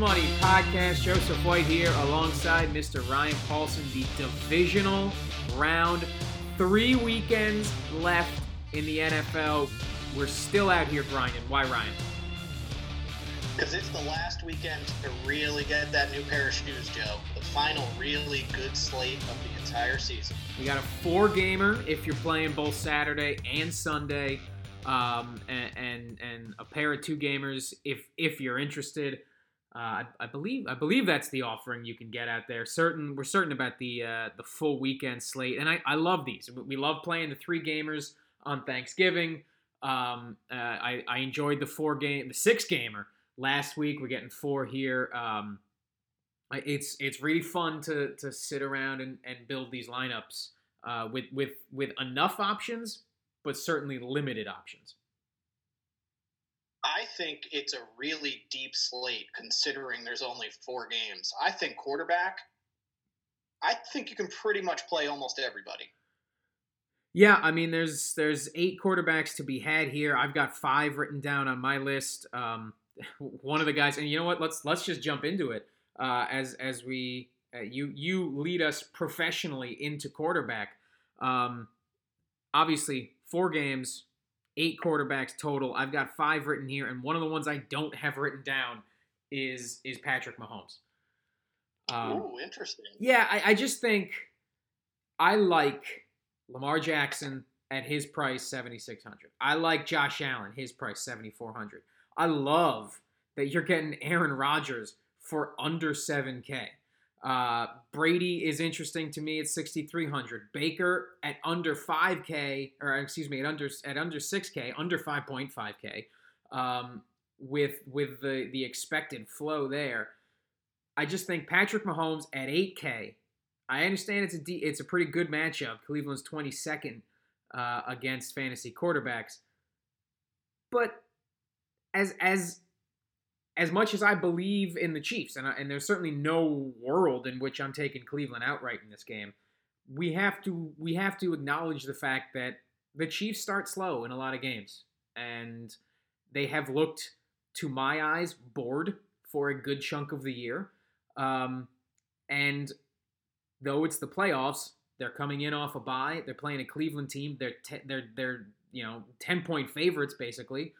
Money Podcast. Joseph White here alongside Mr. Ryan Paulson. The divisional round. Three weekends left in the NFL. We're still out here grinding. Why, Ryan? Because it's the last weekend to really get that new pair of shoes, Joe. The final really good slate of the entire season. We got a four gamer if you're playing both Saturday and Sunday. Um, and, and and a pair of two gamers if if you're interested. Uh, I, I, believe I believe that's the offering you can get out there. Certain we're certain about the uh, the full weekend slate, and I, I love these. We love playing the three gamers on Thanksgiving. Um, uh, I, I enjoyed the four game the six gamer last week. We're getting four here. Um, it's it's really fun to to sit around and, and build these lineups uh, with with with enough options but certainly limited options. I think it's a really deep slate considering there's only four games. I think quarterback, I think you can pretty much play almost everybody. Yeah, I mean, there's there's eight quarterbacks to be had here. I've got five written down on my list. Um, one of the guys, and you know what? Let's let's just jump into it. Uh, as as we uh, you you lead us professionally into quarterback. Um, obviously, four games, eight quarterbacks total. I've got five written here, and one of the ones I don't have written down is is Patrick Mahomes. Um, Ooh, interesting. Yeah, I, I just think I like Lamar Jackson at his price seventy six hundred. I like Josh Allen, his price seventy four hundred. I love that you're getting Aaron Rodgers for under seven K. Uh, Brady is interesting to me at 6,300. Baker at under 5K, or excuse me, at under at under 6K, under 5.5K, um, with with the the expected flow there. I just think Patrick Mahomes at 8K. I understand it's a D, it's a pretty good matchup. Cleveland's 22nd uh, against fantasy quarterbacks, but as as as much as I believe in the Chiefs, and, and there's certainly no world in which I'm taking Cleveland outright in this game, we have to we have to acknowledge the fact that the Chiefs start slow in a lot of games, and they have looked, to my eyes, bored for a good chunk of the year. Um, and though it's the playoffs, they're coming in off a bye. They're playing a Cleveland team. They're te- they're they're you know ten point favorites basically.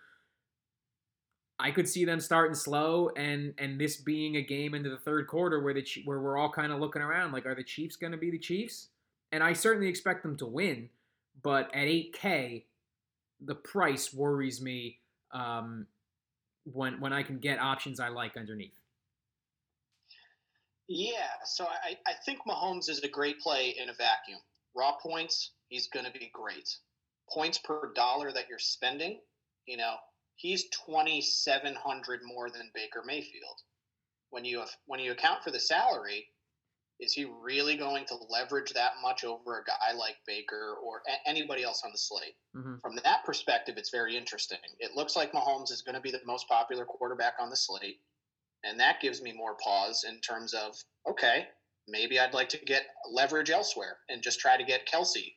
I could see them starting slow and and this being a game into the third quarter where the where we're all kind of looking around like are the Chiefs going to be the Chiefs? And I certainly expect them to win, but at 8K, the price worries me um, when when I can get options I like underneath. Yeah, so I, I think Mahomes is a great play in a vacuum. Raw points, he's going to be great. Points per dollar that you're spending, you know, he's 2700 more than Baker Mayfield. When you when you account for the salary, is he really going to leverage that much over a guy like Baker or a- anybody else on the slate? Mm-hmm. From that perspective, it's very interesting. It looks like Mahomes is going to be the most popular quarterback on the slate, and that gives me more pause in terms of okay, maybe I'd like to get leverage elsewhere and just try to get Kelce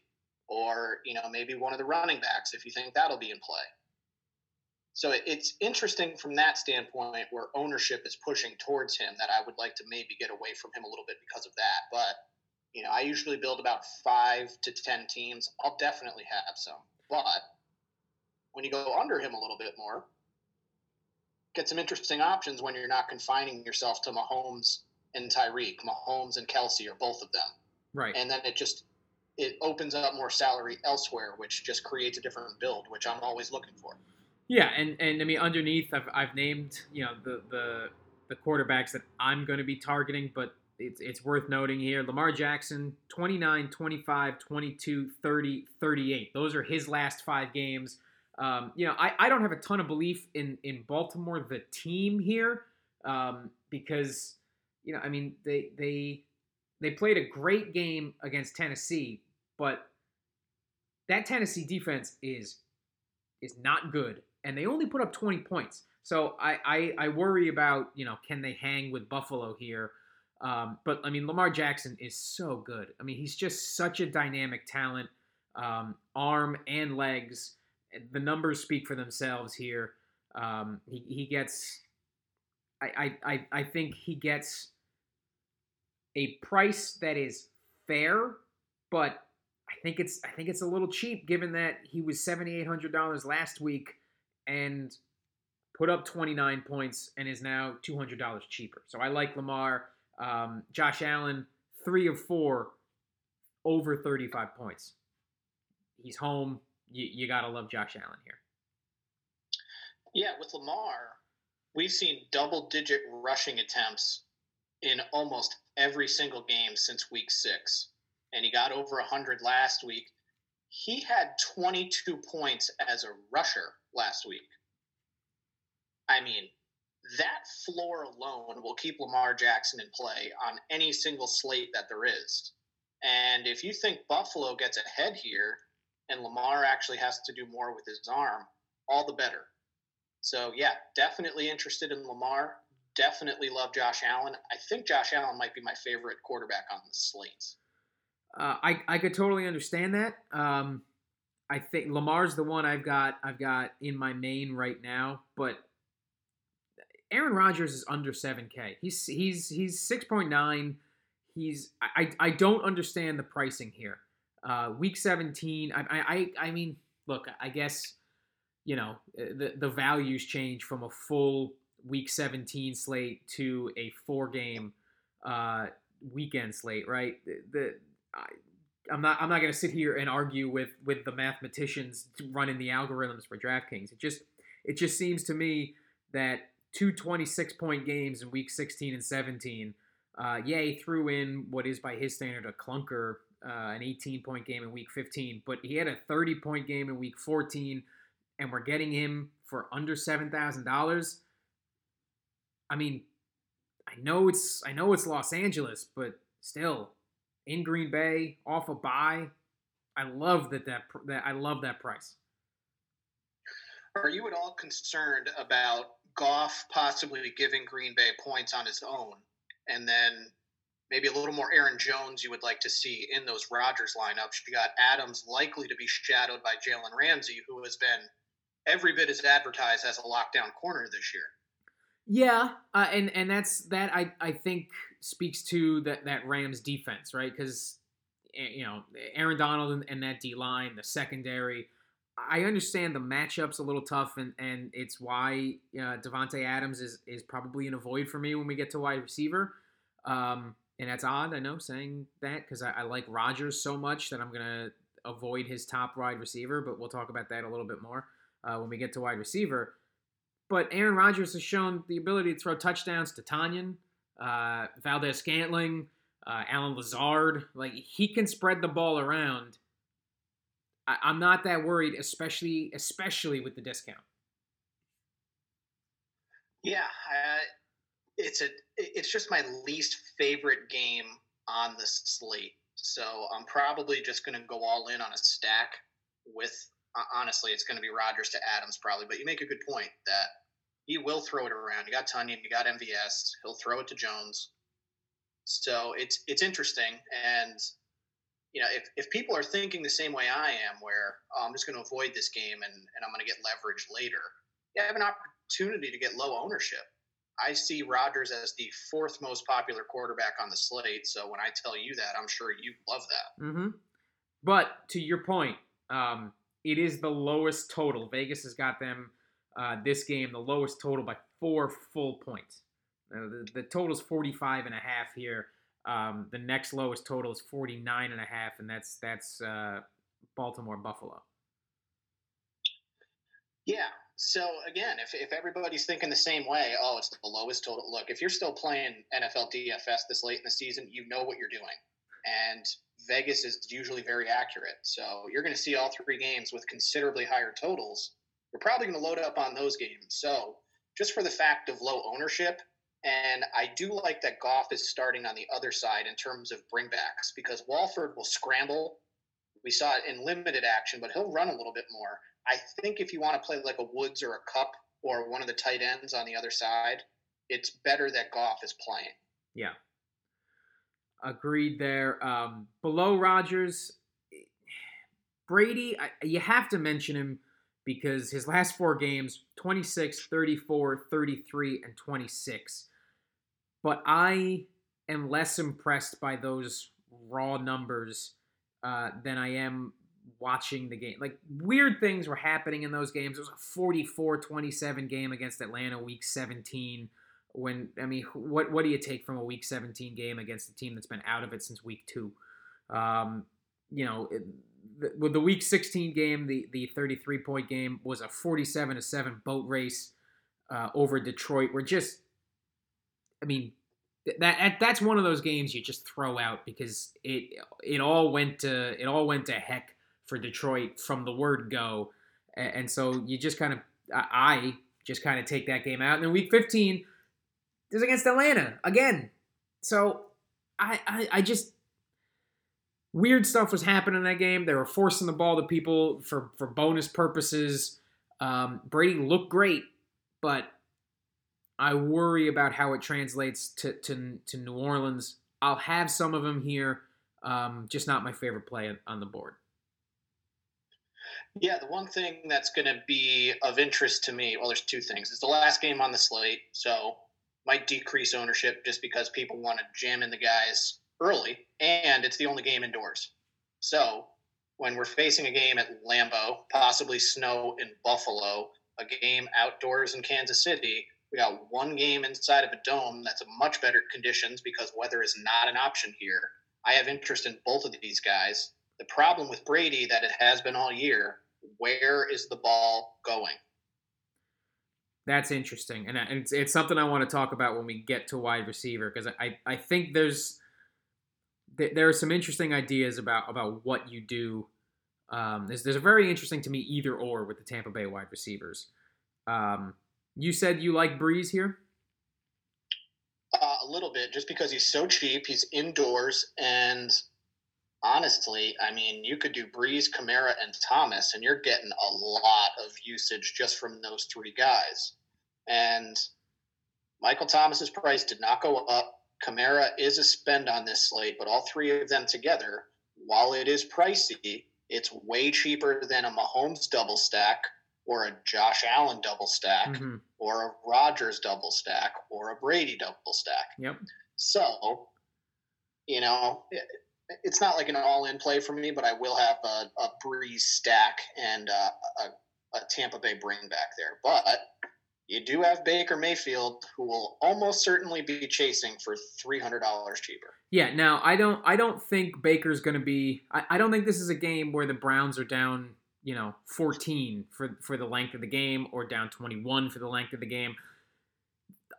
or you know maybe one of the running backs if you think that'll be in play. So it's interesting from that standpoint where ownership is pushing towards him that I would like to maybe get away from him a little bit because of that. But, you know, I usually build about five to 10 teams. I'll definitely have some. But when you go under him a little bit more, get some interesting options when you're not confining yourself to Mahomes and Tyreek. Mahomes and Kelce are both of them. Right. And then it just it opens up more salary elsewhere, which just creates a different build, which I'm always looking for. Yeah, and, and I mean underneath, I've, I've named you know the the the quarterbacks that I'm going to be targeting, but it's, it's worth noting here Lamar Jackson 29, 25, 22, 30, 38. Those are his last five games. Um, you know, I, I don't have a ton of belief in in Baltimore the team here um, because you know I mean they they they played a great game against Tennessee, but that Tennessee defense is is not good and they only put up 20 points. So I, I, I worry about, you know, can they hang with Buffalo here? Um, but I mean, Lamar Jackson is so good. I mean, he's just such a dynamic talent, um, arm and legs. The numbers speak for themselves here. Um, he, he gets, I, I, I think he gets a price that is fair, but I think it's I think it's a little cheap given that he was seventy eight hundred dollars last week and put up twenty nine points and is now two hundred dollars cheaper. So I like Lamar. Um, Josh Allen, three of four, over thirty five points. He's home. You, you gotta love Josh Allen here. Yeah, with Lamar, we've seen double digit rushing attempts in almost every single game since week six. And he got over 100 last week. He had 22 points as a rusher last week. I mean, that floor alone will keep Lamar Jackson in play on any single slate that there is. And if you think Buffalo gets ahead here and Lamar actually has to do more with his arm, all the better. So yeah, definitely interested in Lamar. Definitely love Josh Allen. I think Josh Allen might be my favorite quarterback on the slate. Uh, I I could totally understand that. Um, I think Lamar's the one I've got I've got in my main right now, but Aaron Rodgers is under seven K. He's he's he's six point nine. He's I I don't understand the pricing here. Uh, week seventeen. I I I mean, look, I guess you know the the values change from a full week 17 slate to a four game uh, weekend slate, right? The, the I, I'm not I'm not going to sit here and argue with with the mathematicians running the algorithms for DraftKings. It just it just seems to me that two 26 point games in week 16 and 17. Uh, Yay threw in what is by his standard a clunker, uh, an 18 point game in week 15, but he had a 30 point game in week 14 and we're getting him for under seven thousand dollars. I mean, I know it's I know it's Los Angeles, but still, in Green Bay, off a bye, I love that that that I love that price. Are you at all concerned about Goff possibly giving Green Bay points on his own, and then maybe a little more Aaron Jones you would like to see in those Rodgers lineups? You got Adams likely to be shadowed by Jalen Ramsey, who has been every bit as advertised as a lockdown corner this year. Yeah, uh, and and that's that I I think speaks to that that Rams defense, right? Because eh, you know Aaron Donald and, and that D line, the secondary. I understand the matchups a little tough, and, and it's why uh, Davante Adams is is probably an avoid for me when we get to wide receiver. Um, and that's odd, I know, saying that because I, I like Rodgers so much that I'm gonna avoid his top wide receiver. But we'll talk about that a little bit more uh, when we get to wide receiver. But Aaron Rodgers has shown the ability to throw touchdowns to Tonyan, uh, Valdes Scantling, uh, Allen Lazard. Like he can spread the ball around. I, am not that worried, especially especially with the discount. Yeah, uh, it's a it's just my least favorite game on the slate. So I'm probably just going to go all in on a stack with honestly, it's going to be Rodgers to Adams probably. But you make a good point that he will throw it around. You got Tonyan, you got MVS. He'll throw it to Jones. So it's it's interesting, and you know, if, if people are thinking the same way I am, where oh, I'm just going to avoid this game and, and I'm going to get leverage later, you have an opportunity to get low ownership. I see Rodgers as the fourth most popular quarterback on the slate. So when I tell you that, I'm sure you love that. Mm-hmm. But to your point, um, it is the lowest total. Vegas has got them uh, this game the lowest total by four full points. The, the total is 45 and a half here. Um, the next lowest total is 49 and a half, and that's that's uh, Baltimore Buffalo. Yeah. So again, if, if everybody's thinking the same way, oh, it's the lowest total. Look, if you're still playing NFL DFS this late in the season, you know what you're doing. And Vegas is usually very accurate. So you're going to see all three games with considerably higher totals. You're probably going to load up on those games. So just for the fact of low ownership, and I do like that Goff is starting on the other side in terms of bringbacks because Wolford will scramble. We saw it in limited action, but he'll run a little bit more. I think if you want to play like a Woods or a Kupp or one of the tight ends on the other side, it's better that Goff is playing. Yeah, Agreed there. Um, below Rodgers, Brady, I, you have to mention him because his last four games 26, 34, 33, and 26. But I am less impressed by those raw numbers uh, than I am watching the game. Like weird things were happening in those games. It was a 44-27 game against Atlanta week 17 when I mean what what do you take from a week 17 game against a team that's been out of it since week 2? Um, you know, it, with the week 16 game, the the 33 point game was a 47 to 7 boat race uh, over Detroit. We're just I mean that that's one of those games you just throw out because it it all went to it all went to heck for Detroit from the word go, and so you just kind of I just kind of take that game out. And then week 15 is against Atlanta again, so I I, I just weird stuff was happening in that game. They were forcing the ball to people for for bonus purposes. Um, Brady looked great, but I worry about how it translates to, to, to New Orleans. I'll have some of them here, um, just not my favorite play on the board. Yeah, the one thing that's going to be of interest to me, well, there's two things. It's the last game on the slate, so might decrease ownership just because people want to jam in the guys early, and it's the only game indoors. So when we're facing a game at Lambeau, possibly snow in Buffalo, a game outdoors in Kansas City, we got one game inside of a dome that's much better conditions because weather is not an option here. I have interest in both of these guys. The problem with Brady that it has been all year, where is the ball going? That's interesting, and uh, it's, it's something I want to talk about when we get to wide receiver because I, I think there's there are some interesting ideas about about what you do. Um, there's there's a very interesting to me either or with the Tampa Bay wide receivers. Um, you said you like Brees here? Uh, a little bit, just because he's so cheap. He's indoors, and honestly, I mean, you could do Brees, Kamara, and Thomas, and you're getting a lot of usage just from those three guys. And Michael Thomas's price did not go up. Kamara is a spend on this slate, but all three of them together, while it is pricey, it's way cheaper than a Mahomes double stack or a Josh Allen double stack mm-hmm. or a Rodgers double stack or a Brady double stack. Yep. So, you know, it, it's not like an all-in play for me, but I will have a, a Brees stack and a, a, a Tampa Bay bring back there. But you do have Baker Mayfield, who will almost certainly be chasing for three hundred dollars cheaper. Yeah. Now I don't. I don't think Baker's to be. I, I don't think this is a game where the Browns are down you know 14 for for the length of the game or down 21 for the length of the game.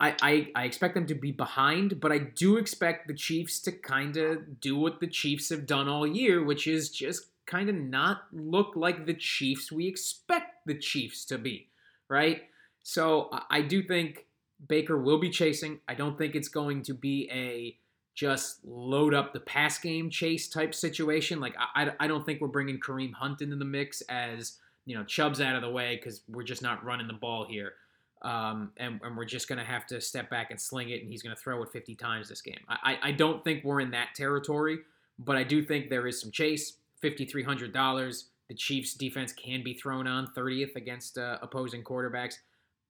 I, I, I expect them to be behind, but I do expect the Chiefs to kind of do what the Chiefs have done all year, which is just kind of not look like the Chiefs we expect the Chiefs to be, right? So I do think Baker will be chasing. I don't think it's going to be a just load up the pass game chase type situation. Like I, I don't think we're bringing Kareem Hunt into the mix as you know Chubb's out of the way because we're just not running the ball here, um, and, and we're just gonna have to step back and sling it, and he's gonna throw it 50 times this game. I, I don't think we're in that territory, but I do think there is some chase. Fifty three hundred dollars. The Chiefs' defense can be thrown on 30th against uh, opposing quarterbacks.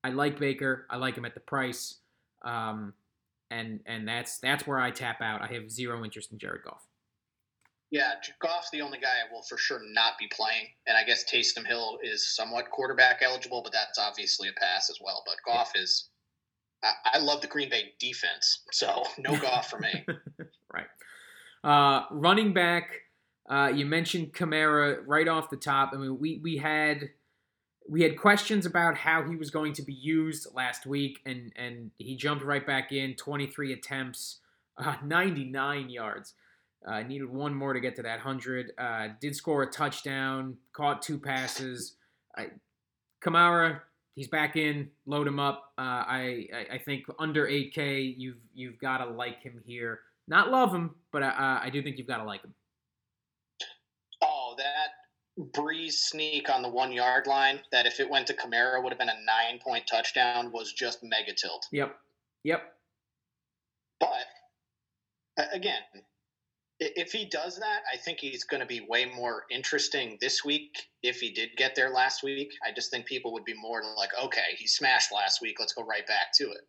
I like Baker. I like him at the price. Um, and and that's that's where I tap out. I have zero interest in Jared Goff. Yeah, Goff's the only guy I will for sure not be playing, and I guess Taysom Hill is somewhat quarterback eligible, but that's obviously a pass as well. But Goff yeah. is. I, I love the Green Bay defense, so no Goff for me. right. Uh, running back, uh, you mentioned Kamara right off the top. I mean, we we had we had questions about how he was going to be used last week, and and he jumped right back in. 23 attempts, uh, 99 yards. Uh, needed one more to get to that 100. Uh, did score a touchdown, caught two passes. I, Kamara, he's back in. Load him up. Uh, I, I, I think under 8K, you've you've got to like him here. Not love him, but I, I do think you've got to like him. Brees sneak on the one yard line that if it went to Kamara would have been a nine point touchdown was just mega tilt. Yep. Yep. But again, If he does that, I think he's going to be way more interesting this week. If he did get there last week, I just think people would be more like, okay, he smashed last week. Let's go right back to it.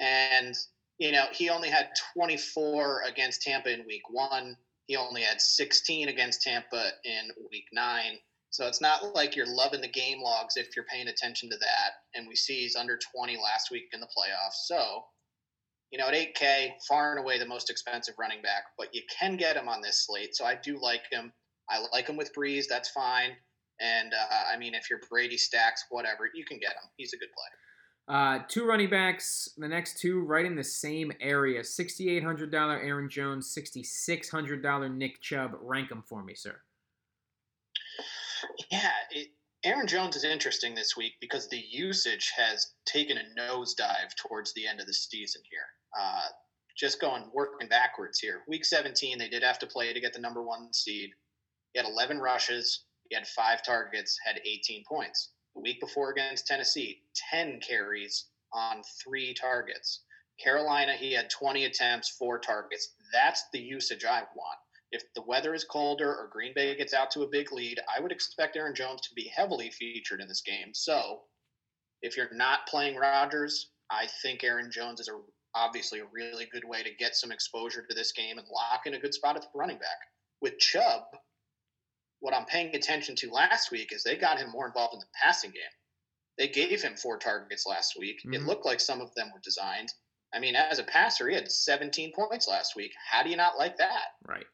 And you know, he only had 24 against Tampa in week one. He only had 16 against Tampa in week nine. So it's not like you're loving the game logs if you're paying attention to that. And we see he's under 20 last week in the playoffs. So, you know, at 8K, far and away the most expensive running back, but you can get him on this slate. So I do like him. I like him with Brees. That's fine. And uh, I mean, if you're Brady stacks, whatever, you can get him. He's a good play. Uh, two running backs, the next two right in the same area. $6,800 Aaron Jones, $6,600 Nick Chubb. Rank them for me, sir. Yeah, it, Aaron Jones is interesting this week because the usage has taken a nosedive towards the end of the season here. Uh, just going working backwards here. Week 17, they did have to play to get the number one seed. He had 11 rushes, he had five targets, had 18 points. The week before against Tennessee, 10 carries on three targets. Carolina, he had 20 attempts, four targets. That's the usage I want. If the weather is colder or Green Bay gets out to a big lead, I would expect Aaron Jones to be heavily featured in this game. So, if you're not playing Rodgers, I think Aaron Jones is a, obviously a really good way to get some exposure to this game and lock in a good spot at the running back. With Chubb, what I'm paying attention to last week is they got him more involved in the passing game. They gave him four targets last week. Mm-hmm. It looked like some of them were designed. I mean, as a passer, he had 17 points last week. How do you not like that? Right.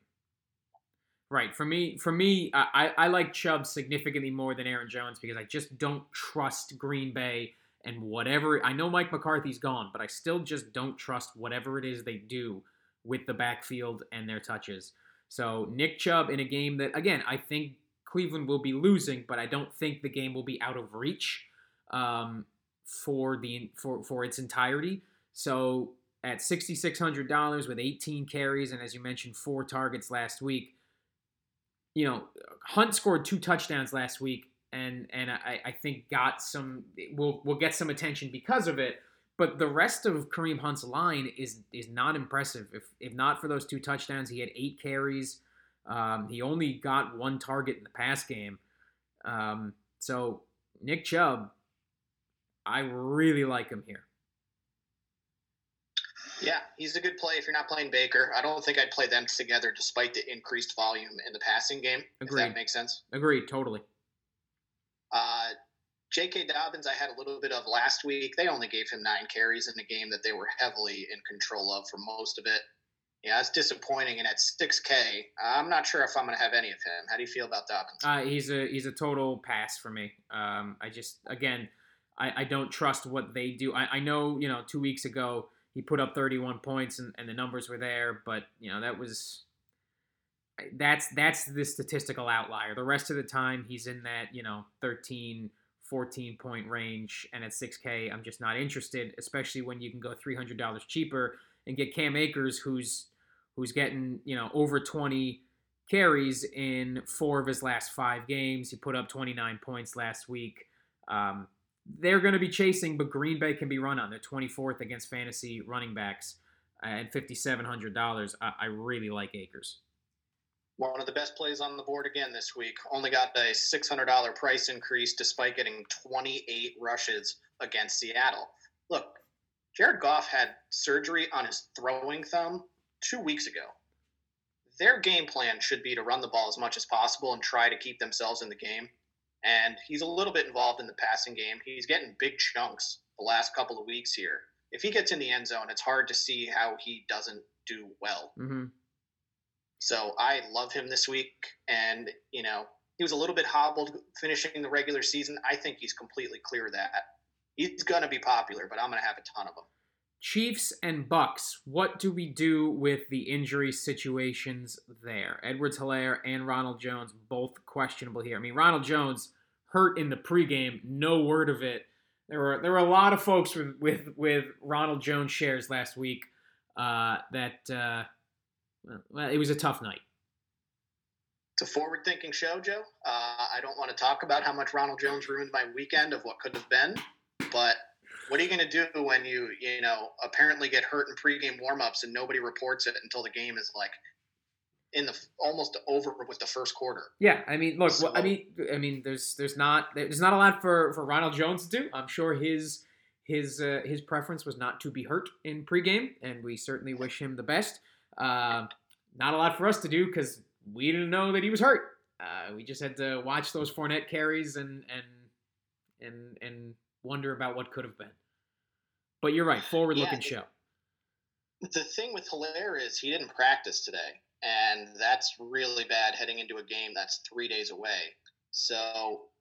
Right. For me, for me, I, I like Chubb significantly more than Aaron Jones because I just don't trust Green Bay and whatever. I know Mike McCarthy's gone, but I still just don't trust whatever it is they do with the backfield and their touches. So Nick Chubb in a game that again I think Cleveland will be losing, but I don't think the game will be out of reach um, for the for for its entirety. So at sixty six hundred dollars with eighteen carries and as you mentioned four targets last week, you know Hunt scored two touchdowns last week and and I, I think got some will will get some attention because of it. But the rest of Kareem Hunt's line is is not impressive. If if not for those two touchdowns, he had eight carries. Um, he only got one target in the pass game. Um, so Nick Chubb, I really like him here. Yeah, he's a good play if you're not playing Baker. I don't think I'd play them together despite the increased volume in the passing game. Agreed. If that makes sense. Agreed, totally. Uh, J.K. Dobbins, I had a little bit of last week. They only gave him nine carries in a game that they were heavily in control of for most of it. Yeah, it's disappointing. And at 6K, I'm not sure if I'm going to have any of him. How do you feel about Dobbins? Uh, he's a he's a total pass for me. Um, I just again, I, I don't trust what they do. I, I know you know two weeks ago he put up 31 points and, and the numbers were there, but you know that was that's that's the statistical outlier. The rest of the time he's in that you know 13 14 point range. And at 6K, I'm just not interested, especially when you can go $300 cheaper and get Cam Akers, who's who's getting you know over 20 carries in four of his last five games. He put up 29 points last week. Um, they're going to be chasing, but Green Bay can be run on. They're 24th against fantasy running backs at $5,700. I, I really like Akers one of the best plays on the board again this week. Only got a $600 price increase despite getting 28 rushes against Seattle. Look, Jared Goff had surgery on his throwing thumb two weeks ago. Their game plan should be to run the ball as much as possible and try to keep themselves in the game. And he's a little bit involved in the passing game. He's getting big chunks the last couple of weeks here. If he gets in the end zone, it's hard to see how he doesn't do well. Mm-hmm. So I love him this week. And, you know, he was a little bit hobbled finishing the regular season. I think he's completely clear of that. He's going to be popular, but I'm going to have a ton of them. Chiefs and Bucks. What do we do with the injury situations there? Edwards Helaire and Ronald Jones, both questionable here. I mean, Ronald Jones hurt in the pregame, no word of it. There were there were a lot of folks with with, with Ronald Jones shares last week uh, that uh, well, it was a tough night. It's a forward-thinking show, Joe. Uh, I don't want to talk about how much Ronald Jones ruined my weekend of what could have been, but what are you going to do when you, you know, apparently get hurt in pregame warmups and nobody reports it until the game is like in the almost over with the first quarter. Yeah, I mean, look, So- I mean, I mean, there's there's not there's not a lot for for Ronald Jones to do. I'm sure his his uh, his preference was not to be hurt in pregame, and we certainly wish him the best. Uh, not a lot for us to do because we didn't know that he was hurt. Uh, we just had to watch those Fournette carries and and and and wonder about what could have been. But you're right, forward looking Yeah, show. The thing with Helaire is he didn't practice today, and that's really bad heading into a game that's three days away. So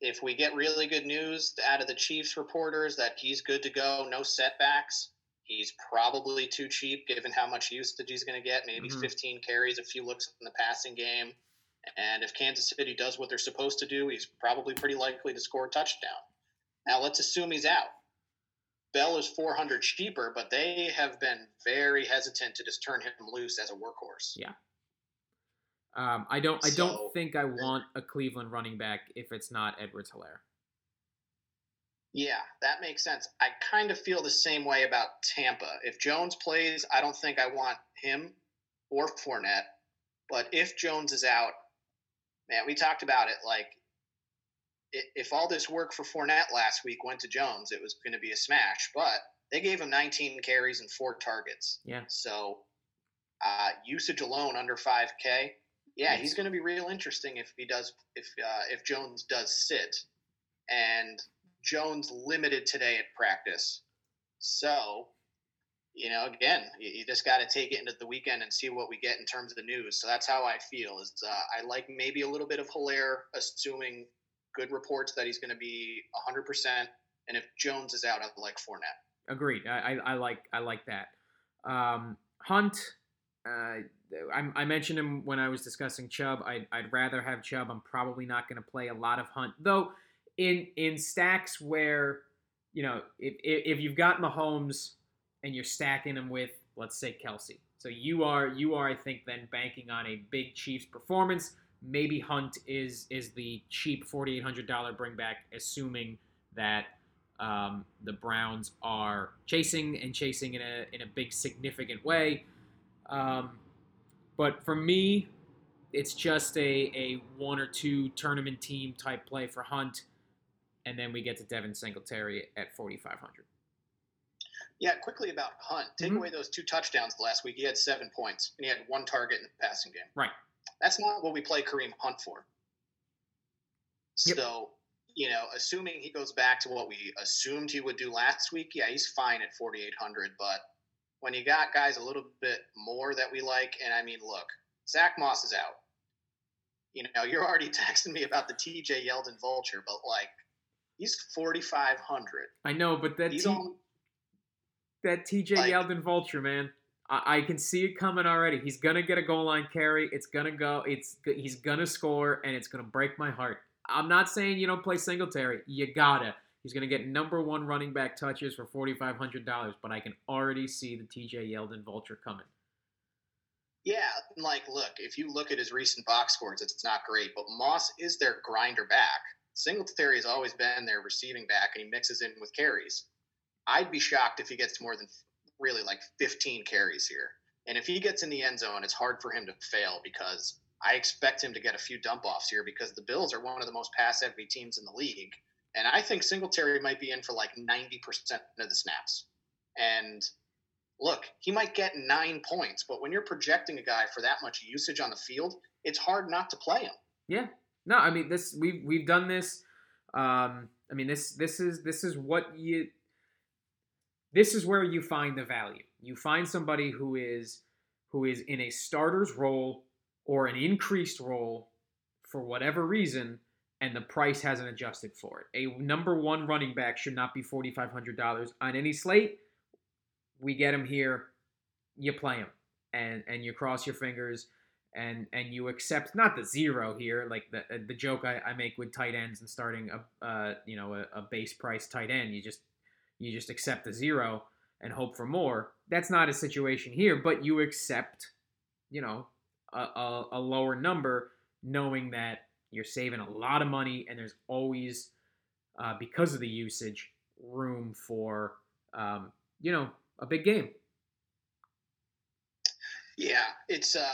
if we get really good news out of the Chiefs reporters that he's good to go, no setbacks, he's probably too cheap given how much usage he's going to get. Maybe Mhm. 15 carries, a few looks in the passing game. And if Kansas City does what they're supposed to do, he's probably pretty likely to score a touchdown. Now let's assume he's out. Bell is 400 cheaper, but they have been very hesitant to just turn him loose as a workhorse. Yeah. Um, I don't. I So- don't think I want a Cleveland running back if it's not Edwards Helaire. Yeah, that makes sense. I kind of feel the same way about Tampa. If Jones plays, I don't think I want him or Fournette. But if Jones is out, man, we talked about it. Like, if all this work for Fournette last week went to Jones, it was going to be a smash. But they gave him 19 carries and four targets. Yeah. So uh, usage alone under 5K. Yeah, he's going to be real interesting if he does if uh, if Jones does sit, and Jones limited today at practice. So, you know, again, you, you just got to take it into the weekend and see what we get in terms of the news. So that's how I feel. Is uh, I like maybe a little bit of Helaire, assuming good reports that he's going to be 100. percent And if Jones is out, I like Fournette. Agreed. I, I, I like I like that. Um, Hunt. Uh, I, I mentioned him when I was discussing Chubb. I'd, I'd rather have Chubb. I'm probably not going to play a lot of Hunt, though. In in stacks where you know if, if you've got Mahomes and you're stacking him with let's say Kelce, so you are you are I think then banking on a big Chiefs performance. Maybe Hunt is is the cheap forty eight hundred dollar bring back, assuming that um, the Browns are chasing and chasing in a in a big significant way. Um, but for me, it's just a, a one or two tournament team type play for Hunt, and then we get to Devin Singletary at forty five hundred. Yeah, quickly about Hunt. Take Mhm. away those two touchdowns last week. He had seven points, and he had one target in the passing game. Right. That's not what we play Kareem Hunt for. Yep. So, you know, assuming he goes back to what we assumed he would do last week, yeah, he's fine at 4,800. But when you got guys a little bit more that we like, and I mean, look, Zach Moss is out. You know, you're already texting me about the TJ Yeldon vulture, but like, he's 4,500. I know, but that He's T- on that TJ like- Yeldon vulture, man. I, I can see it coming already. He's gonna get a goal line carry. It's gonna go. It's he's gonna score, and it's gonna break my heart. I'm not saying you don't play Singletary. You gotta. He's gonna get number one running back touches for forty five hundred dollars, but I can already see the TJ Yeldon vulture coming. Yeah, like look, if you look at his recent box scores, it's not great, but Moss is their grinder back. Singletary has always been their receiving back, and he mixes in with carries. I'd be shocked if he gets more than really like 15 carries here. And if he gets in the end zone, it's hard for him to fail because I expect him to get a few dump offs here because the Bills are one of the most pass heavy teams in the league. And I think Singletary might be in for like 90% of the snaps. And look, he might get nine points, but when you're projecting a guy for that much usage on the field, it's hard not to play him. Yeah. No, I mean this we've we've done this. Um, I mean this this is this is what you this is where you find the value. You find somebody who is who is in a starter's role or an increased role for whatever reason, and the price hasn't adjusted for it. A number one running back should not be forty five hundred dollars on any slate. We get him here, you play him, and and you cross your fingers and and you accept not the zero here, like the the joke I, I make with tight ends and starting a uh, you know a, a base price tight end. You just you just accept the zero and hope for more. That's not a situation here, but you accept you know a, a, a lower number, knowing that you're saving a lot of money and there's always uh, because of the usage room for um, you know a big game. Yeah, it's uh,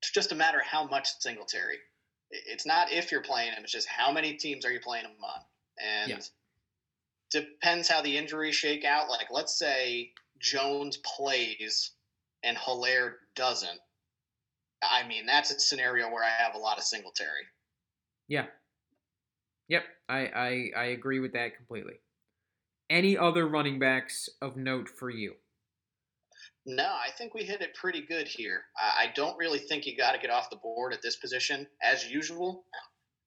it's just a matter of how much Singletary. It's not if you're playing him; it's just how many teams are you playing him on, and yeah. Depends how the injuries shake out. Like, let's say Jones plays and Helaire doesn't. I mean, that's a scenario where I have a lot of Singletary. Yeah. Yep, I, I I agree with that completely. Any other running backs of note for you? No, I think we hit it pretty good here. I don't really think you got to get off the board at this position as usual.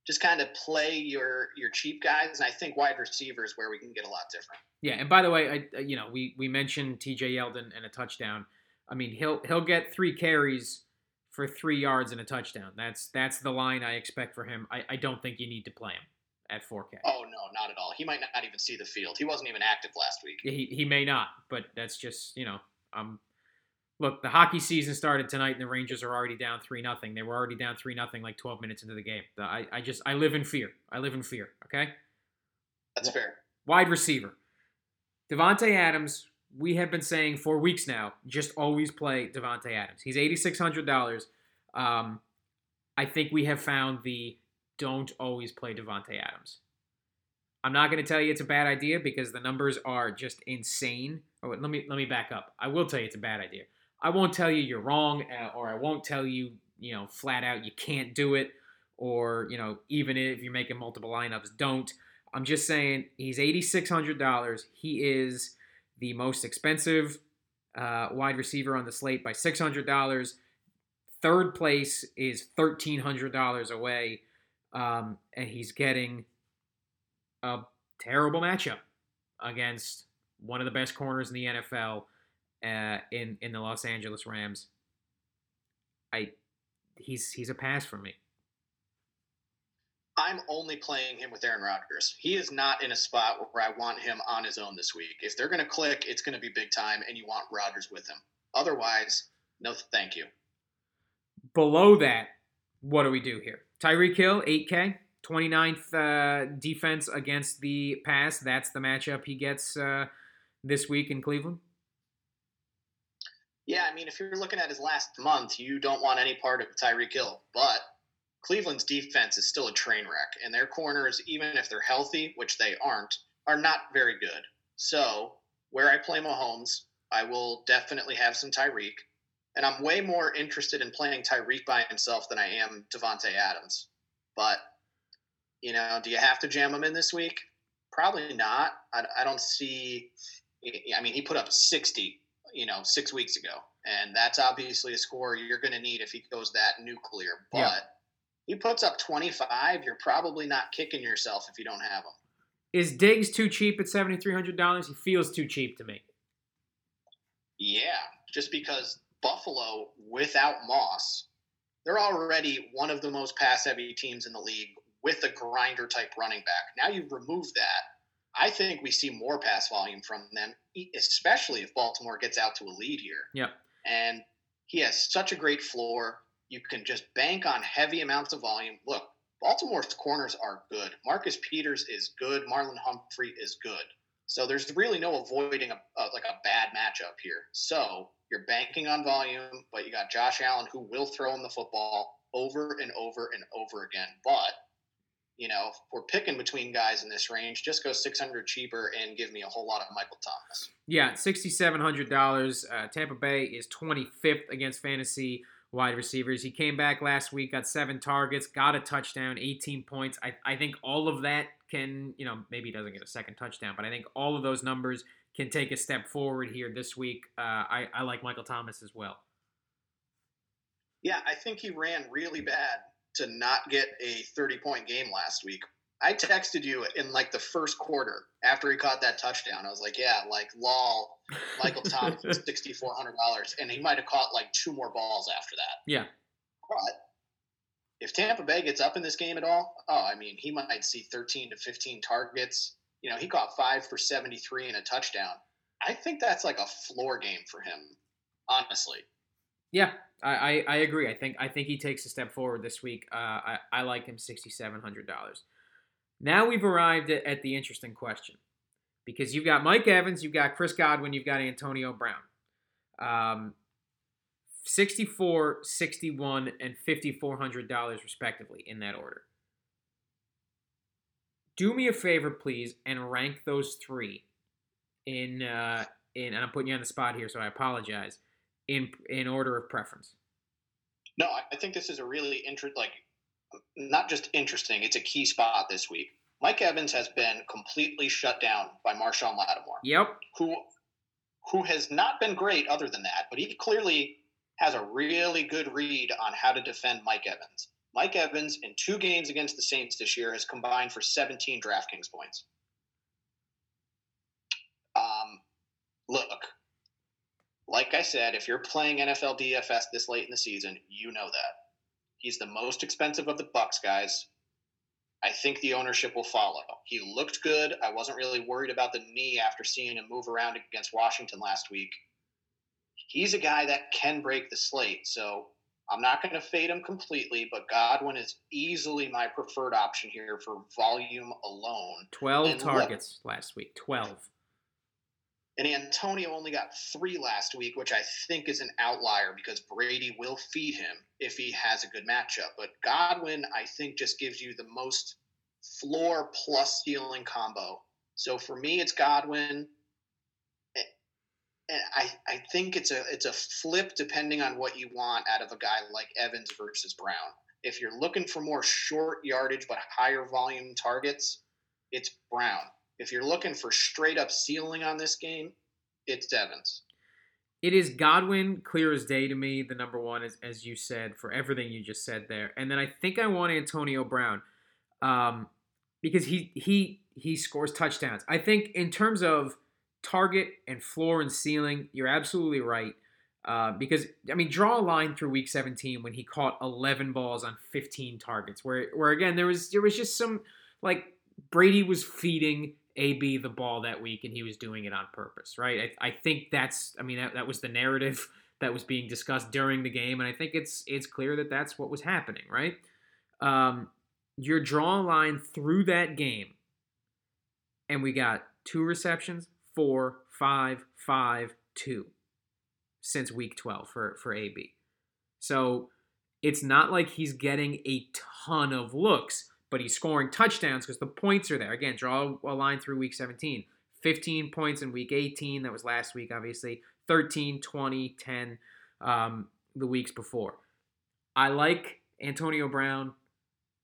Just kind of play your your cheap guys, and I think wide receivers where we can get a lot different. Yeah, and by the way, I you know we we mentioned T.J. Yeldon and a touchdown. I mean he'll he'll get three carries for three yards and a touchdown. That's that's the line I expect for him. I, I don't think you need to play him at 4K. Oh no, not at all. He might not even see the field. He wasn't even active last week. He he may not, but that's just you know um look, the hockey season started tonight, and the Rangers are already down three nothing. They were already down three nothing like twelve minutes into the game. I, I just I live in fear. I live in fear. Okay. That's fair. Wide receiver, Davante Adams. We have been saying for weeks now, just always play Davante Adams. He's eighty six hundred dollars. Um, I think we have found the don't always play Davante Adams. I'm not going to tell you it's a bad idea because the numbers are just insane. Oh, let me let me back up. I will tell you it's a bad idea. I won't tell you you're wrong, uh, or I won't tell you, you know, flat out you can't do it, or you know, even if you're making multiple lineups, don't. I'm just saying he's eighty six hundred dollars. He is the most expensive uh, wide receiver on the slate by six hundred dollars. Third place is thirteen hundred dollars away, um, and he's getting a terrible matchup against one of the best corners in the NFL uh, in in the Los Angeles Rams. I he's he's a pass for me. I'm only playing him with Aaron Rodgers. He is not in a spot where I want him on his own this week. If they're going to click, it's going to be big time, and you want Rodgers with him. Otherwise, no, thank you. Below that, what do we do here? Tyreek Hill, 8K, 29th uh, defense against the pass. That's the matchup he gets uh, this week in Cleveland. Yeah, I mean, if you're looking at his last month, you don't want any part of Tyreek Hill. But Cleveland's defense is still a train wreck, and their corners, even if they're healthy, which they aren't, are not very good. So, where I play Mahomes, I will definitely have some Tyreek. And I'm way more interested in playing Tyreek by himself than I am Davante Adams. But, you know, do you have to jam him in this week? Probably not. I, I don't see. I mean, he put up 60 you know, six weeks ago. And that's obviously a score you're going to need if he goes that nuclear. But yeah. he puts up 25, you're probably not kicking yourself if you don't have him. Is Diggs too cheap at $7,300? He feels too cheap to me. Yeah, just because Buffalo, without Moss, they're already one of the most pass heavy teams in the league with a grinder type running back. Now you remove that I think we see more pass volume from them, especially if Baltimore gets out to a lead here. Yeah. And he has such a great floor. You can just bank on heavy amounts of volume. Look, Baltimore's corners are good. Marcus Peters is good. Marlon Humphrey is good. So there's really no avoiding a, a, like a bad matchup here. So you're banking on volume, but you got Josh Allen who will throw him the football over and over and over again. But you know, if we're picking between guys in this range, just go 600 cheaper and give me a whole lot of Michael Thomas. Yeah, $6,700. Uh, Tampa Bay is 25th against fantasy wide receivers. He came back last week, got seven targets, got a touchdown, 18 points. I, I think all of that can, you know, maybe he doesn't get a second touchdown, but I think all of those numbers can take a step forward here this week. Uh, I, I like Michael Thomas as well. Yeah, I think he ran really bad to not get a 30 point game last week. I texted you in like the first quarter after he caught that touchdown. I was like, yeah, like lol, Michael Thomas, sixty four hundred dollars, and he might have caught like two more balls after that. Yeah. But if Tampa Bay gets up in this game at all, oh, I mean, he might see thirteen to fifteen targets. You know, he caught five for seventy three and a touchdown. I think that's like a floor game for him, honestly. Yeah, I, I, I, agree. I think I think he takes a step forward this week. Uh, I, I like him sixty seven hundred dollars. Now we've arrived at, at, the interesting question because you've got Mike Evans, you've got Chris Godwin, you've got Antonio Brown. Um, 64 61 and $5400 respectively in that order do me a favor please and rank those three in uh in and i'm putting you on the spot here so i apologize in in order of preference No, I- think this is a really interest, like, not just interesting. It's a key spot this week. Mike Evans has been completely shut down by Marshon Lattimore, yep who, who has not been great other than that, but he clearly has a really good read on how to defend Mike Evans. Mike Evans in two games against the Saints this year has combined for 17 DraftKings points. Um, look, like I said, if you're playing NFL DFS this late in the season, you know that. He's the most expensive of the Bucs guys. I think the ownership will follow. He looked good. I wasn't really worried about the knee after seeing him move around against Washington last week. He's a guy that can break the slate, so I'm not going to fade him completely, but Godwin is easily my preferred option here for volume alone. 12 And look- targets last week 12 And Antonio only got three last week, which I think is an outlier because Brady will feed him if he has a good matchup. But Godwin, I think, just gives you the most floor plus ceiling combo. So for me, it's Godwin. And I, I think it's a it's a flip depending on what you want out of a guy like Evans versus Brown. If you're looking for more short yardage but higher volume targets, it's Brown. If you're looking for straight up ceiling on this game, it's Evans. It is Godwin, clear as day to me, the number one, as, as you said, for everything you just said there. And then I think I want Antonio Brown um, because he he he scores touchdowns. I think in terms of target and floor and ceiling, you're absolutely right. Uh, because I mean, draw a line through Week 17 when he caught 11 balls on 15 targets, where where again there was there was just some like Brady was feeding AB the ball that week, and he was doing it on purpose, right? I, I think that's, I mean, that, that was the narrative that was being discussed during the game, and I think it's it's clear that that's what was happening, right? Um, you're drawing a line through that game, and we got two receptions, four, five, five, two, since week 12 for for AB. So it's not like he's getting a ton of looks but he's scoring touchdowns because the points are there. Again, draw a line through week 17. 15 points in week 18. That was last week, obviously. 13, 20, 10 um, the weeks before. I like Antonio Brown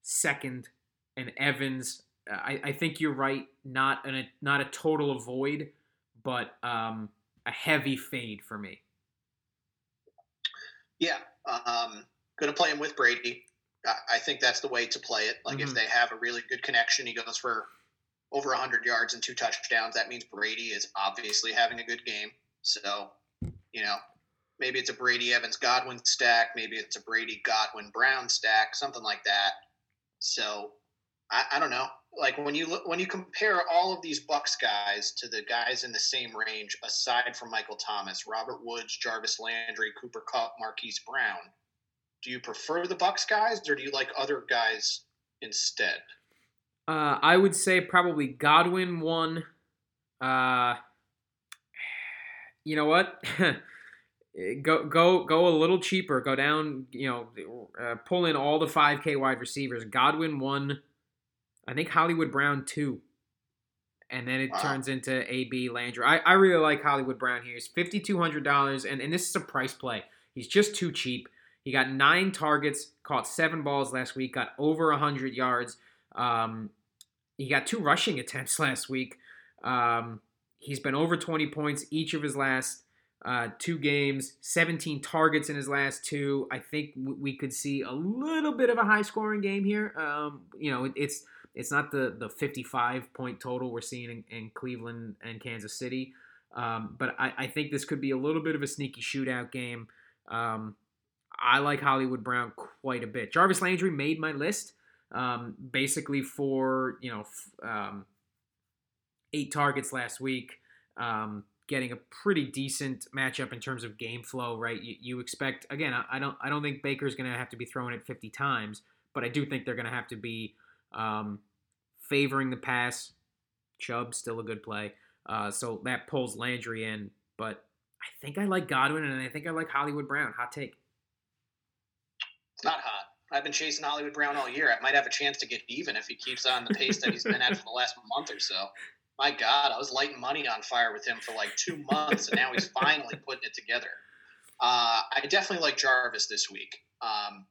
second and Evans. I, I think you're right. Not an, a not a total avoid, but um, a heavy fade for me. Yeah, um, going to play him with Brady. I- think that's the way to play it. Like Mhm. if they have a really good connection, he goes for over 100 yards and two touchdowns. That means Brady is obviously having a good game. So, you know, maybe it's a Brady Evans Godwin stack. Maybe it's a Brady Godwin Brown stack, something like that. So, I, I don't know. Like when you look, when you compare all of these Bucs guys to the guys in the same range, aside from Michael Thomas, Robert Woods, Jarvis Landry, Cooper Kupp, Marquise Brown, do you prefer the Bucs guys or do you like other guys instead? Uh, I would say probably Godwin one. Uh, you know what? go go go a little cheaper. Go down. You know, uh, pull in all the five K wide receivers. Godwin one. I think Hollywood Brown two. And then it Wow. turns into AB Landry. I, I really like Hollywood Brown here. He's fifty two hundred dollars, and and this is a price play. He's just too cheap. He got nine targets, caught seven balls last week, got over hundred yards. Um, he got two rushing attempts last week. Um, he's been over 20 points each of his last uh, two games, 17 targets in his last two. I think w- we could see a little bit of a high scoring game here. Um, you know, it, it's it's not the the 55 point total we're seeing in, in Cleveland and Kansas City, um, but I, I think this could be a little bit of a sneaky shootout game. Um, I like Hollywood Brown quite a bit. Jarvis Landry made my list um, basically for you know f- um, eight targets last week, um, getting a pretty decent matchup in terms of game flow. Right, you, you expect again. I, I don't I don't think Baker's going to have to be throwing it 50 times, but I do think they're going to have to be um, favoring the pass. Chubb still a good play, uh, so that pulls Landry in, but I think I like Godwin and I think I like Hollywood Brown. Hot take. Not hot. I've been chasing Hollywood Brown all year. I might have a chance to get even if he keeps on the pace that he's been at for the last month or so. My God, I was lighting money on fire with him for like two months, and now he's finally putting it together. Uh, I definitely like Jarvis this week. Um,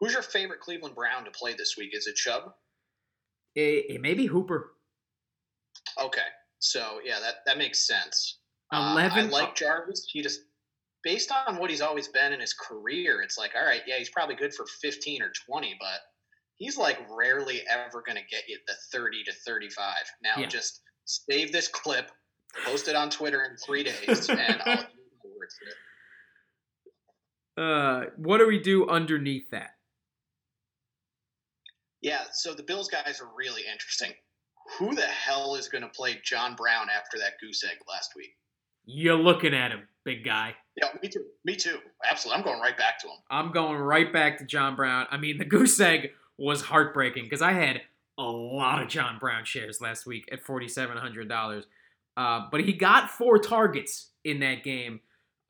who's your favorite Cleveland Brown to play this week? Is it Chubb? It, it may be Hooper. Okay, so yeah, that that makes sense. Eleven. Uh, I like Jarvis. He just based on what he's always been in his career, it's like, all right, yeah, he's probably good for 15 or 20, but he's like rarely ever going to get you the 30 to 35. Now, yeah. just save this clip, post it on Twitter in three days, and I'll uh, what do we do underneath that? Yeah, so the Bills guys are really interesting. Who the hell is going to play John Brown after that goose egg last week? You're looking at him, big guy. Yeah, me too. Me too. Absolutely. I'm going right back to him. I'm going right back to John Brown. I mean, the goose egg was heartbreaking because I had a lot of John Brown shares last week at $4,700. Uh, but he got four targets in that game.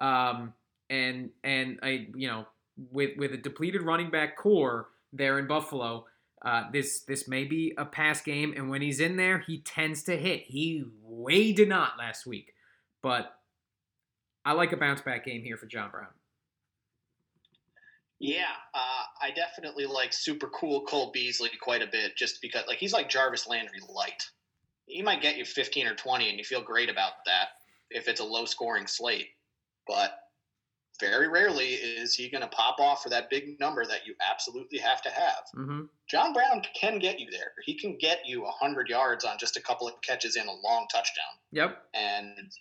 Um, and and I, you know, with with a depleted running back corps there in Buffalo, uh, this this may be a pass game, and when he's in there, he tends to hit. He way did not last week, but I like a bounce back game here for John Brown. Yeah, uh, I definitely like super cool Cole Beasley quite a bit, just because like he's like Jarvis Landry light. He might get you 15 or 20, and you feel great about that if it's a low scoring slate. But very rarely is he going to pop off for that big number that you absolutely have to have. Mm-hmm. John Brown can get you there. He can get you 100 yards on just a couple of catches in a long touchdown. Yep. And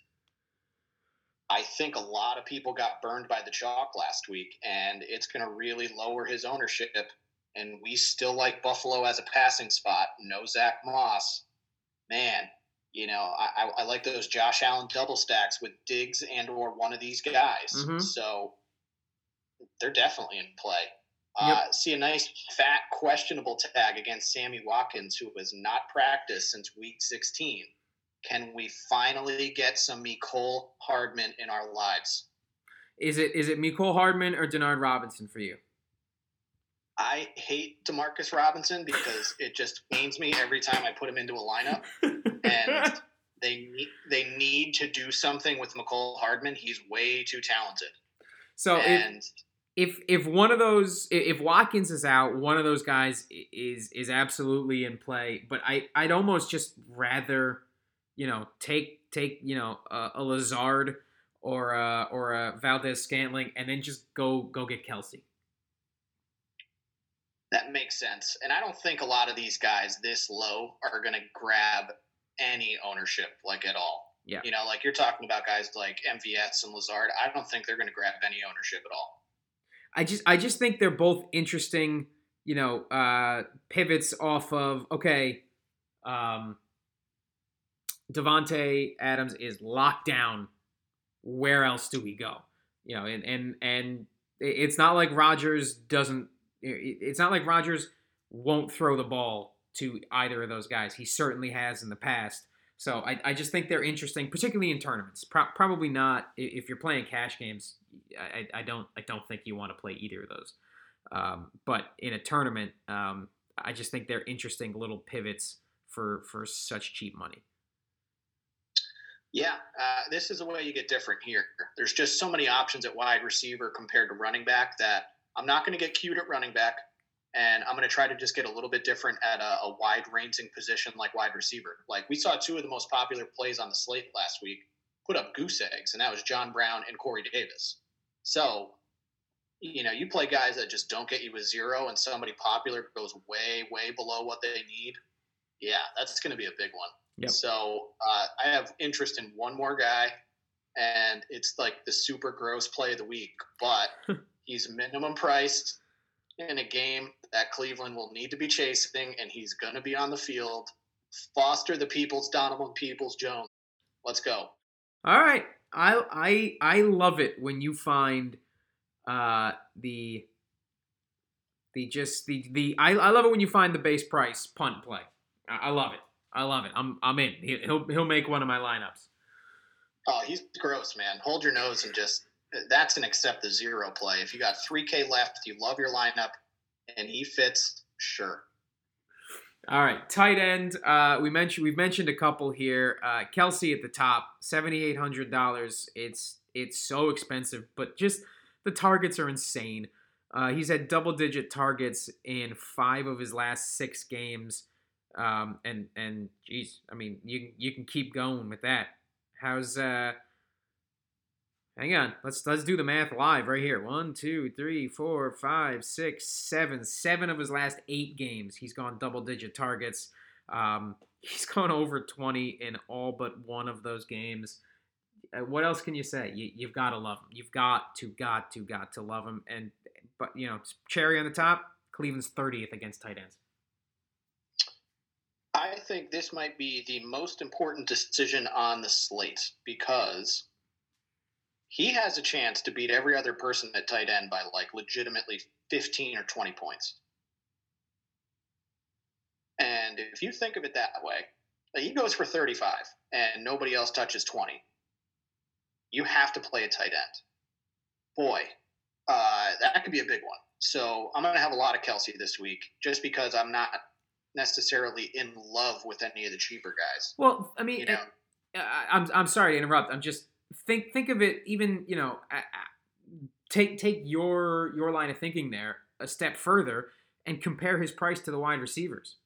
I think a lot of people got burned by the chalk last week, and it's going to really lower his ownership. And we still like Buffalo as a passing spot. No Zach Moss. Man, you know, I, I like those Josh Allen double stacks with Diggs and or one of these guys. Mm-hmm. So they're definitely in play. Yep. Uh, see a nice fat questionable tag against Sammy Watkins, who has not practiced since week 16. Can we finally get some Mecole Hardman in our lives? Is it is it Mecole Hardman or Denard Robinson for you? I hate Demarcus Robinson because it just pains me every time I put him into a lineup, and they they need to do something with Mecole Hardman. He's way too talented. So and if, if if one of those if Watkins is out, one of those guys is is absolutely in play. But I I'd almost just rather you know, take take you know a, a Lazard or a, or a Valdes-Scantling, and then just go go get Kelce. That makes sense, and I don't think a lot of these guys this low are going to grab any ownership like at all. Yeah, you know, like you're talking about guys like MVS and Lazard. I don't think they're going to grab any ownership at all. I just I just think they're both interesting. You know, uh, pivots off of okay. Um, Davante Adams is locked down. Where else do we go? You know, and and and it's not like Rodgers doesn't. It's not like Rodgers won't throw the ball to either of those guys. He certainly has in the past. So I, I just think they're interesting, particularly in tournaments. Pro- probably not if you're playing cash games. I, I don't I don't think you want to play either of those. Um, but in a tournament, um, I just think they're interesting little pivots for for such cheap money. Yeah, uh, this is the way you get different here. There's just so many options at wide receiver compared to running back that I'm not going to get cute at running back, and I'm going to try to just get a little bit different at a, a wide ranging position like wide receiver. Like we saw two of the most popular plays on the slate last week put up goose eggs, and that was John Brown and Corey Davis. So, you know, you play guys that just don't get you a zero, and somebody popular goes way, way below what they need. Yeah, that's going to be a big one. Yep. So uh, I have interest in one more guy, and it's like the super gross play of the week, but he's minimum priced in a game that Cleveland will need to be chasing, and he's going to be on the field. Foster the People's Donovan Peoples Jones. Let's go. All right, I I I love it when you find uh, the the just the the I, I love it when you find the base price punt play. I, I love it. I love it. I'm I'm in. He'll he'll make one of my lineups. Oh, he's gross, man. Hold your nose and just that's an accept the zero play. If you got 3K left, you love your lineup, and he fits, sure. All right, tight end. Uh, we mentioned we've mentioned a couple here. Uh, Kelce at the top, seventy eight hundred dollars. It's it's so expensive, but just the targets are insane. Uh, he's had double digit targets in five of his last six games, um, and and geez, I mean you you can keep going with that. How's uh? Hang on, let's let's do the math live right here. One, two, three, four, five, six, seven. Seven of his last eight games, he's gone double digit targets. Um, he's gone over twenty in all but one of those games. Uh, what else can you say? You, you've got to love him. You've got to, got to, got to love him. And but you know, cherry on the top. Cleveland's thirtieth against tight ends. I think this might be the most important decision on the slate because he has a chance to beat every other person at tight end by like legitimately 15 or 20 points. And if you think of it that way, he goes for 35 and nobody else touches 20. You have to play a tight end. Boy, uh, that could be a big one. So I'm going to have a lot of Kelce this week just because I'm not necessarily in love with any of the cheaper guys. Well, I mean, you know? I'm, I'm sorry to interrupt. I'm just think think of it even you know take take your your line of thinking there a step further and compare his price to the wide receivers.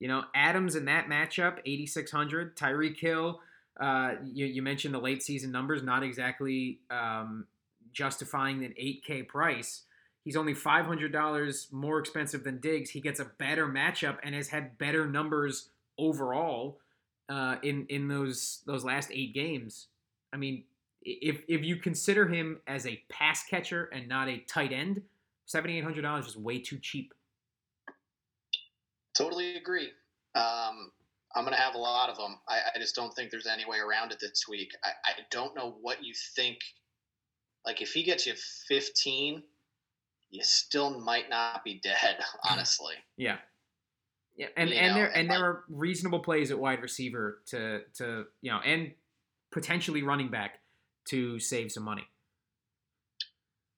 You know, Adams in that matchup, 8,600. Tyreek Hill, uh, you, you, mentioned the late season numbers, not exactly um, justifying an 8K price. He's only $500 more expensive than Diggs. He gets a better matchup and has had better numbers overall uh, in in those those last eight games. I mean, if if you consider him as a pass catcher and not a tight end, seventy eight hundred dollars is way too cheap. Totally agree. Um, I'm going to have a lot of them. I, I, just don't think there's any way around it this week. I, I don't know what you think. Like, if he gets you 15, you still might not be dead, honestly. Yeah. Yeah, and, and know, there and there are reasonable plays at wide receiver to to you know and potentially running back to save some money.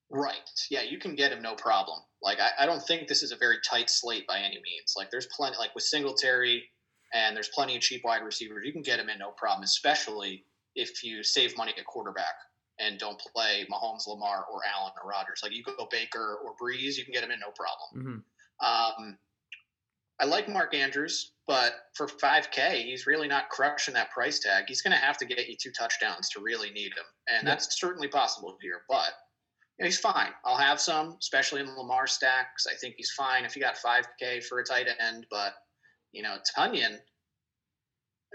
Right. Yeah, you can get him no problem. Like I, I don't think this is a very tight slate by any means. Like there's plenty like with Singletary and there's plenty of cheap wide receivers. You can get him in no problem, especially if you save money at quarterback and don't play Mahomes, Lamar, or Allen or Rodgers. Like you go Baker or Brees, you can get him in no problem. Mm-hmm. Um, I like Mark Andrews, but for 5K, he's really not crushing that price tag. He's going to have to get you two touchdowns to really need him. And that's certainly possible here, but you know, he's fine. I'll have some, especially in the Lamar stacks. I think he's fine if you got 5K for a tight end, but, you know, Tonyan,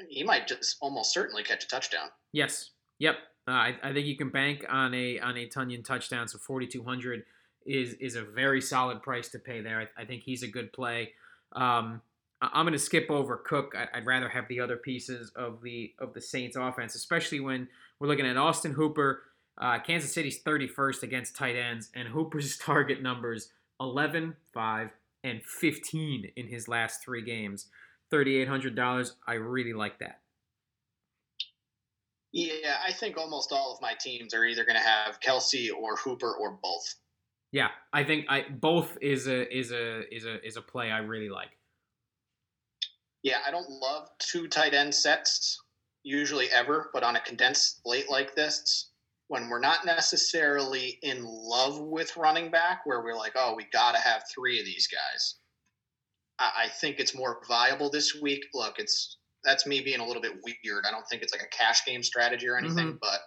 he might just almost certainly catch a touchdown. Yes. Yep. Uh, I, I think you can bank on a on a Tonyan touchdown. So 4,200 is is a very solid price to pay there. I, I think he's a good play. Um, I'm going to skip over Cook. I'd rather have the other pieces of the of the Saints offense, especially when we're looking at Austin Hooper. Uh, Kansas City's 31st against tight ends, and Hooper's target numbers 11, 5, and 15 in his last three games. $3,800. I really like that. Yeah, I think almost all of my teams are either going to have Kelce or Hooper or both. Yeah, I think I both is a is a is a is a play I really like. Yeah, I don't love two tight end sets usually ever, but on a condensed slate like this, when we're not necessarily in love with running back, where we're like, oh, we got to have three of these guys, I, I think it's more viable this week. Look, it's that's me being a little bit weird. I don't think it's like a cash game strategy or anything, mm-hmm. but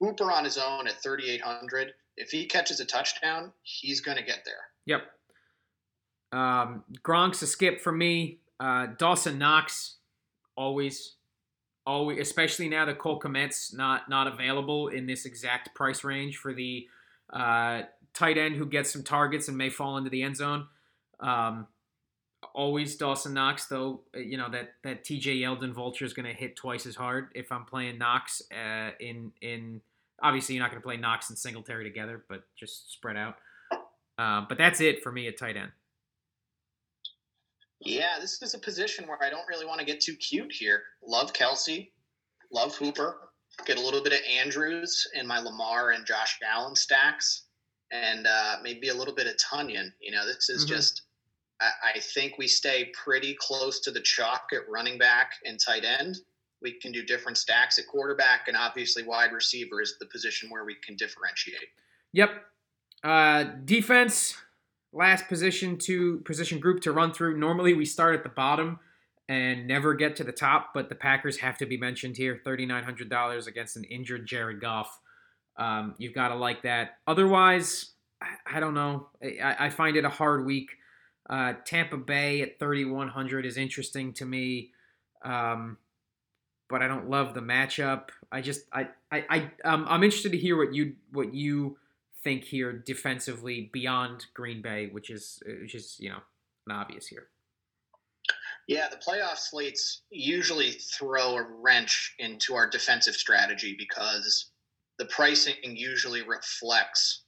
Hooper on his own at 3,800 if he catches a touchdown, he's going to get there. Yep. Um, Gronk's a skip for me. Uh, Dawson Knox, always, always, especially now that Cole Kmet's not not available in this exact price range for the uh, tight end who gets some targets and may fall into the end zone. Um, always Dawson Knox, though. You know that that T.J. Yeldon vulture is going to hit twice as hard if I'm playing Knox uh, in in Obviously, you're not going to play Knox and Singletary together, but just spread out. Uh, but that's it for me at tight end. Yeah, this is a position where I don't really want to get too cute here. Love Kelce, love Hooper, get a little bit of Andrews in my Lamar and Josh Allen stacks, and uh, maybe a little bit of Tonyan. You know, this is mm-hmm. just. I, think we stay pretty close to the chalk at running back and tight end. We can do different stacks at quarterback, and obviously wide receiver is the position where we can differentiate. Yep. Uh, defense, last position to position group to run through. Normally we start at the bottom and never get to the top, but the Packers have to be mentioned here. $3,900 against an injured Jared Goff. Um, you've got to like that. Otherwise, I, I don't know. I, I, find it a hard week. Uh, Tampa Bay at 3,100 is interesting to me, um, but I don't love the matchup. I just I I, I um, I'm interested to hear what you what you think here defensively beyond Green Bay, which is which is you know an obvious here. Yeah, the playoff slates usually throw a wrench into our defensive strategy because the pricing usually reflects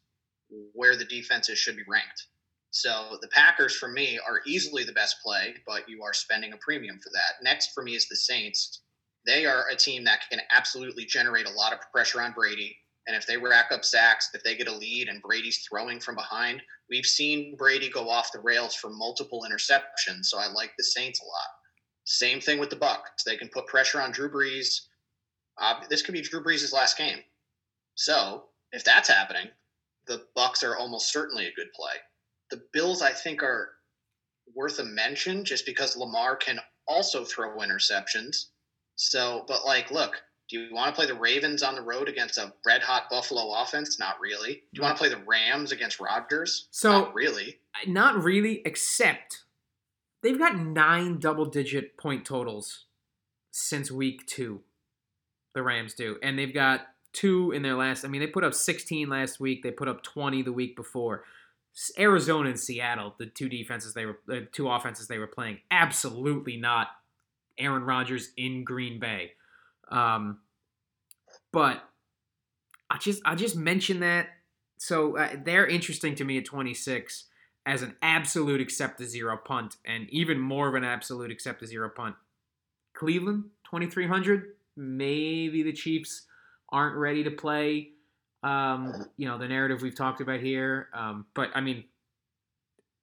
where the defenses should be ranked. So the Packers, for me, are easily the best play, but you are spending a premium for that. Next for me is the Saints. They are a team that can absolutely generate a lot of pressure on Brady. And if they rack up sacks, if they get a lead and Brady's throwing from behind, we've seen Brady go off the rails for multiple interceptions. So I like the Saints a lot. Same thing with the Bucs. They can put pressure on Drew Brees. Uh, this could be Drew Brees' last game. So if that's happening, the Bucs are almost certainly a good play. The Bills, I think, are worth a mention just because Lamar can also throw interceptions. So, but like, look, do you want to play the Ravens on the road against a red hot Buffalo offense? Not really. Do you want to play the Rams against Rodgers? So not really. Not really, except they've got nine double digit point totals since week two. The Rams do. And they've got two in their last I mean, they put up 16 last week, they put up 20 the week before. Arizona and Seattle, the two defenses they were the two offenses they were playing, absolutely not Aaron Rodgers in Green Bay. Um, but I just I just mentioned that. So uh, they're interesting to me at 26 as an absolute accept a zero punt, and even more of an absolute accept a zero punt. Cleveland 2300. Maybe the Chiefs aren't ready to play. Um, you know the narrative we've talked about here. Um, but I mean,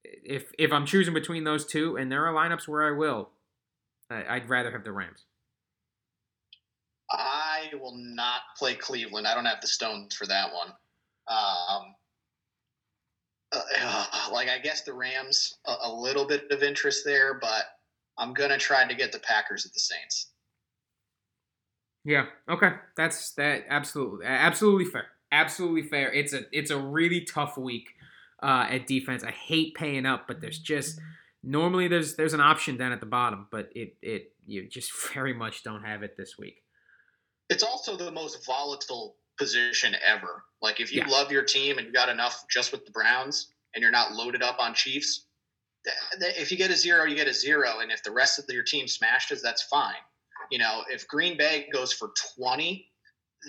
if if I'm choosing between those two, and there are lineups where I will, I'd rather have the Rams. I will not play Cleveland. I don't have the stones for that one. Um, uh, like I guess the Rams a, a, little bit of interest there, but I'm gonna try to get the Packers at the Saints. Yeah. Okay. That's that. Absolutely. Absolutely fair. Absolutely fair. It's a it's a really tough week uh, at defense. I hate paying up, but there's just normally there's there's an option down at the bottom, but it it you just very much don't have it this week. It's also the most volatile position ever. Like if you yeah. love your team and you got enough just with the Browns and you're not loaded up on Chiefs, if you get a zero, you get a zero, and if the rest of your team smashes, that's fine. You know, if Green Bay goes for 20,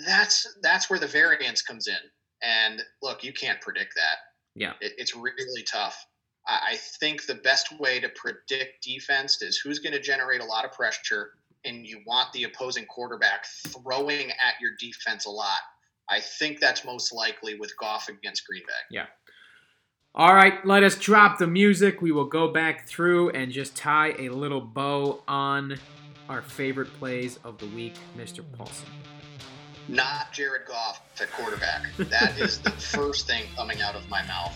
that's that's where the variance comes in. And look, you can't predict that. Yeah, it, it's really tough. I think the best way to predict defense is who's going to generate a lot of pressure, and you want the opposing quarterback throwing at your defense a lot. I think that's most likely with Goff against Green Bay. Yeah. All right, let us drop the music. We will go back through and just tie a little bow on our favorite plays of the week, Mr. Paulson. Not Jared Goff at quarterback. That is the first thing coming out of my mouth.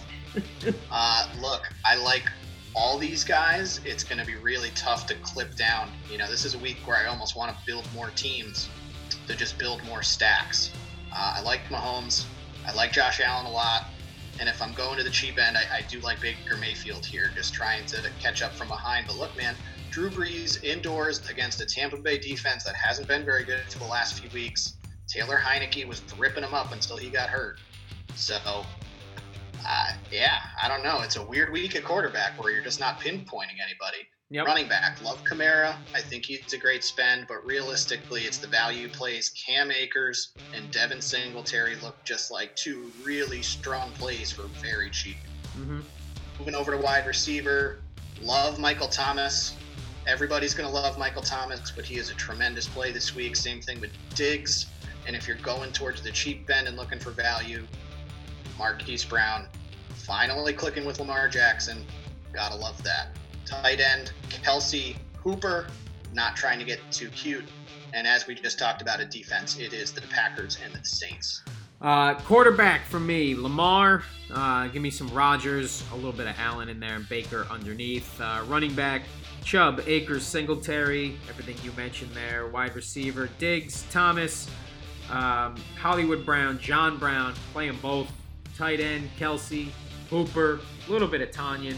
Uh, look, I like all these guys. It's going to be really tough to clip down. You know, this is a week where I almost want to build more teams to just build more stacks. Uh, I like Mahomes. I like Josh Allen a lot. And if I'm going to the cheap end, I, I do like Baker Mayfield here, just trying to catch up from behind. But look, man, Drew Brees indoors against a Tampa Bay defense that hasn't been very good for the last few weeks. Taylor Heinicke was ripping him up until he got hurt. So uh, yeah, I don't know. It's a weird week at quarterback where you're just not pinpointing anybody. Yep. Running back, love Kamara. I think he's a great spend, but realistically, it's the value plays. Cam Akers and Devin Singletary look just like two really strong plays for very cheap. Mm-hmm. Moving over to wide receiver, love Michael Thomas. Everybody's going to love Michael Thomas, but he is a tremendous play this week. Same thing with Diggs. And if you're going towards the cheap end and looking for value, Marquise Brown finally clicking with Lamar Jackson. Gotta love that. Tight end, Kelce Hooper, not trying to get too cute. And as we just talked about a defense, it is the Packers and the Saints. Uh, quarterback for me, Lamar. Uh, give me some Rodgers, a little bit of Allen in there, and Baker underneath. Uh, running back, Chubb, Akers, Singletary, everything you mentioned there. Wide receiver, Diggs, Thomas, um, Hollywood Brown, John Brown, play them both. Tight end, Kelce, Hooper, a little bit of Tonyan,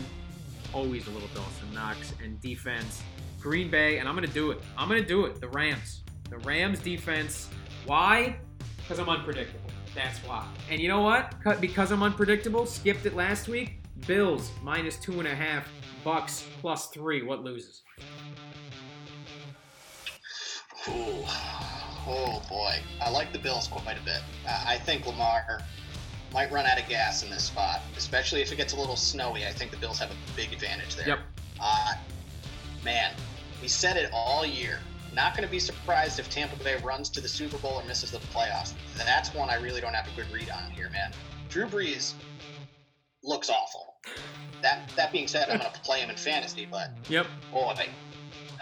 always a little Dawson Knox, and defense, Green Bay, and I'm going to do it. I'm going to do it. The Rams. The Rams defense. Why? Because I'm unpredictable. That's why. And you know what? Because I'm unpredictable, skipped it last week. Bills minus two and a half, Bucs plus three. What loses? Ooh. Oh boy, I like the Bills quite a bit. I think Lamar might run out of gas in this spot, especially if it gets a little snowy. I think the Bills have a big advantage there. Yep. Uh, man, we said it all year. Not going to be surprised if Tampa Bay runs to the Super Bowl or misses the playoffs. That's one I really don't have a good read on here, man. Drew Brees looks awful. That that being said, I'm going to play him in fantasy, but yep. boy,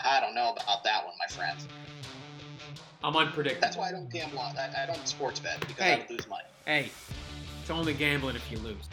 I don't know about that one, my friend. I'm unpredictable. That's why I don't gamble. I, I don't sports bet because hey, I would lose money. Hey, it's only gambling if you lose.